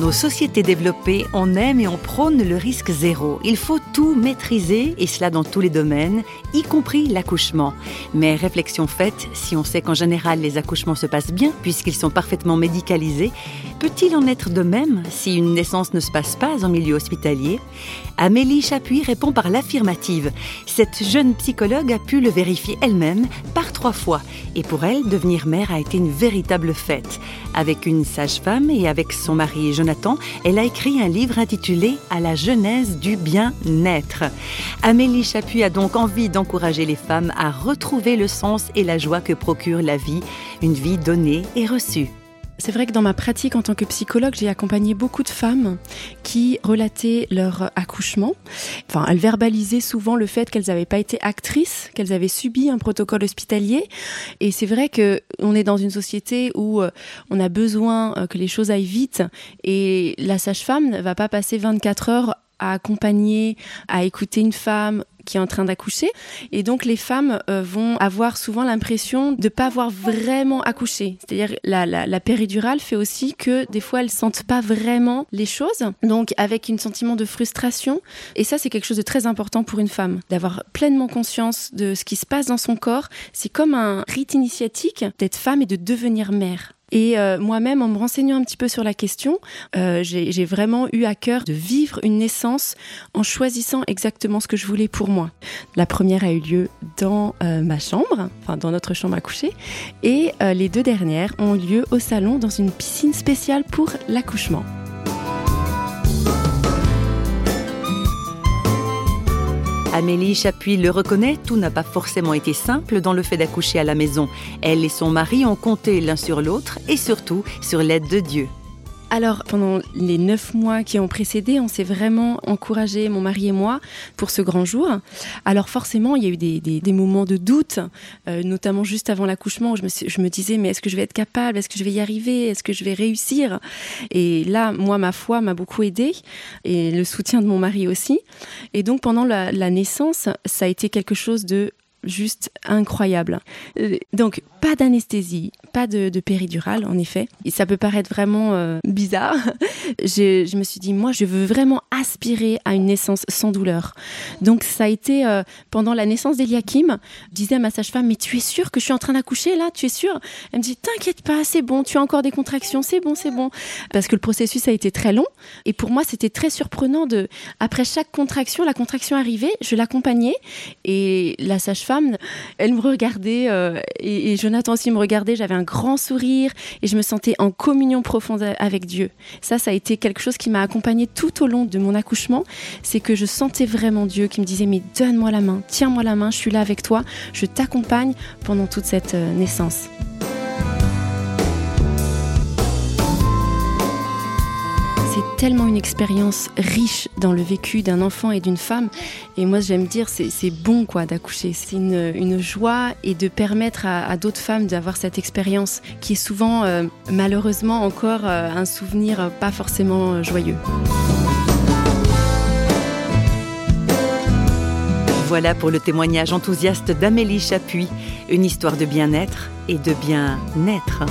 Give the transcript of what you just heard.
nos sociétés développées, on aime et on prône le risque zéro. Il faut tout maîtriser, et cela dans tous les domaines, y compris l'accouchement. Mais réflexion faite, si on sait qu'en général les accouchements se passent bien, puisqu'ils sont parfaitement médicalisés, peut-il en être de même si une naissance ne se passe pas en milieu hospitalier? Amélie Chapuis répond par l'affirmative. Cette jeune psychologue a pu le vérifier elle-même par trois fois. Et pour elle, devenir mère a été une véritable fête. Avec une sage-femme et avec son mari Jonathan, elle a écrit un livre intitulé À la genèse du bien-être. Amélie Chapuis a donc envie d'encourager les femmes à retrouver le sens et la joie que procure la vie, une vie donnée et reçue. C'est vrai que dans ma pratique en tant que psychologue, j'ai accompagné beaucoup de femmes qui relataient leur accouchement. Enfin, elles verbalisaient souvent le fait qu'elles n'avaient pas été actrices, qu'elles avaient subi un protocole hospitalier. Et c'est vrai que on est dans une société où euh, on a besoin euh, que les choses aillent vite et la sage-femme ne va pas passer 24 heures à accompagner, à écouter une femme qui est en train d'accoucher. Et donc les femmes euh, vont avoir souvent l'impression de pas avoir vraiment accouché. C'est-à-dire la, la, la, péridurale fait aussi que des fois elles sentent pas vraiment les choses. Donc avec un sentiment de frustration. Et ça c'est quelque chose de très important pour une femme, d'avoir pleinement conscience de ce qui se passe dans son corps. C'est comme un rite initiatique d'être femme et de devenir mère. Et euh, moi-même, en me renseignant un petit peu sur la question, euh, j'ai vraiment eu à cœur de vivre une naissance en choisissant exactement ce que je voulais pour moi. La première a eu lieu dans euh, ma chambre, enfin dans notre chambre à coucher, et les deux dernières ont eu lieu au salon dans une piscine spéciale pour l'accouchement. Amélie Chapuis le reconnaît, tout n'a pas forcément été simple dans le fait d'accoucher à la maison. Elle et son mari ont compté l'un sur l'autre et surtout sur l'aide de Dieu. Alors, pendant les neuf mois qui ont précédé, on s'est vraiment encouragé, mon mari et moi, pour ce grand jour. Alors forcément, il y a eu des, moments de doute, euh, notamment juste avant l'accouchement, où je me, je disais, mais est-ce que je vais être capable? Est-ce que je vais y arriver? Est-ce que je vais réussir? Et là, moi, ma foi m'a beaucoup aidée, et le soutien de mon mari aussi. Et donc, pendant la, la naissance, ça a été quelque chose de juste incroyable. Euh, donc, pas d'anesthésie, pas de, de, péridurale, en effet. Et ça peut paraître vraiment euh, bizarre. je, je, me suis dit, moi, je veux vraiment aspirer à une naissance sans douleur. Donc, ça a été euh, pendant la naissance d'Eliakim, je disais à ma sage-femme, mais tu es sûre que je suis en train d'accoucher là? Tu es sûre Elle me dit, t'inquiète pas, c'est bon, tu as encore des contractions, c'est bon, c'est bon. Parce que le processus a été très long. Et pour moi, c'était très surprenant de, après chaque contraction, la contraction arrivait, je l'accompagnais. Et la sage-femme, elle me regardait euh, et, et Jonathan aussi me regardait, j'avais un grand sourire et je me sentais en communion profonde avec Dieu. Ça, ça a été quelque chose qui m'a accompagnée tout au long de mon accouchement. C'est que je sentais vraiment Dieu qui me disait, mais donne-moi la main, tiens-moi la main, je suis là avec toi, je t'accompagne pendant toute cette euh, naissance. c'est tellement une expérience riche dans le vécu d'un enfant et d'une femme. Et moi, j'aime dire, c'est bon quoi d'accoucher. C'est une, joie et de permettre à, à d'autres femmes d'avoir cette expérience qui est souvent, euh, malheureusement, encore euh, un souvenir pas forcément joyeux. Voilà pour le témoignage enthousiaste d'Amélie Chapuis, une histoire de bien-être et de bien-naître.